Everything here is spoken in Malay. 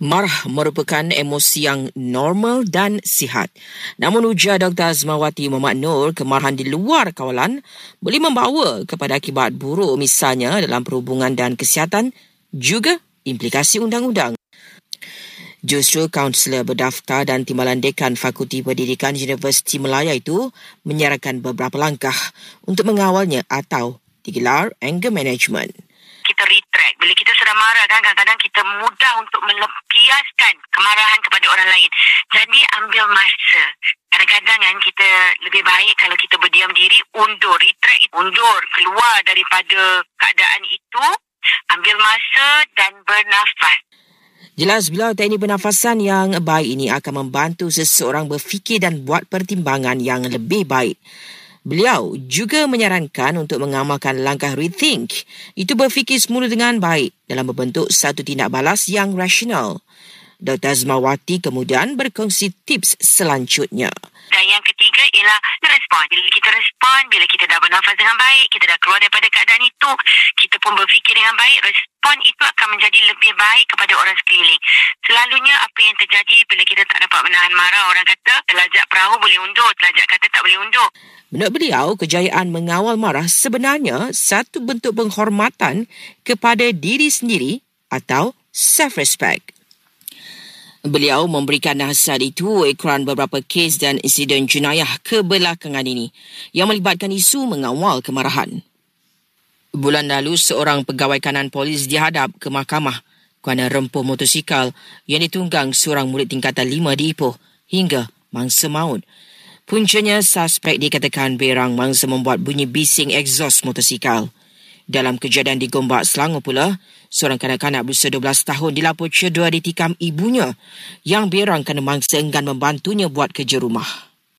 Marah merupakan emosi yang normal dan sihat. Namun ujar Dr. Azmawati Muhammad Nur, kemarahan di luar kawalan boleh membawa kepada akibat buruk misalnya dalam perhubungan dan kesihatan juga implikasi undang-undang. Justru kaunselor berdaftar dan timbalan dekan Fakulti Pendidikan Universiti Melaya itu menyarankan beberapa langkah untuk mengawalnya atau digelar anger management kita. Bila kita sedang marah kan kadang-kadang kita mudah untuk melepaskan kemarahan kepada orang lain. Jadi ambil masa. Kadang-kadang kan kita lebih baik kalau kita berdiam diri, undur, retract, undur, keluar daripada keadaan itu, ambil masa dan bernafas. Jelas bila teknik pernafasan yang baik ini akan membantu seseorang berfikir dan buat pertimbangan yang lebih baik. Beliau juga menyarankan untuk mengamalkan langkah rethink. Itu berfikir semula dengan baik dalam membentuk satu tindak balas yang rasional. Dr. Azmawati kemudian berkongsi tips selanjutnya. Dan yang ketiga ialah respon. Bila kita respon, bila kita dah bernafas dengan baik, kita dah keluar daripada keadaan itu, kita pun berfikir dengan baik, respon itu akan menjadi lebih baik kepada orang sekeliling. Selalunya apa yang terjadi bila kita tak dapat menahan marah, orang kata telajak perahu boleh undur, telajak kata tak boleh undur. Menurut beliau, kejayaan mengawal marah sebenarnya satu bentuk penghormatan kepada diri sendiri atau self-respect. Beliau memberikan nasihat itu ikran beberapa kes dan insiden jenayah kebelakangan ini yang melibatkan isu mengawal kemarahan. Bulan lalu, seorang pegawai kanan polis dihadap ke mahkamah kerana rempuh motosikal yang ditunggang seorang murid tingkatan lima di Ipoh hingga mangsa maut. Puncanya, suspek dikatakan berang mangsa membuat bunyi bising egzos motosikal. Dalam kejadian di Gombak Selangor pula, seorang kanak-kanak berusia 12 tahun dilapor cedera ditikam ibunya yang berang kerana mangsa enggan membantunya buat kerja rumah.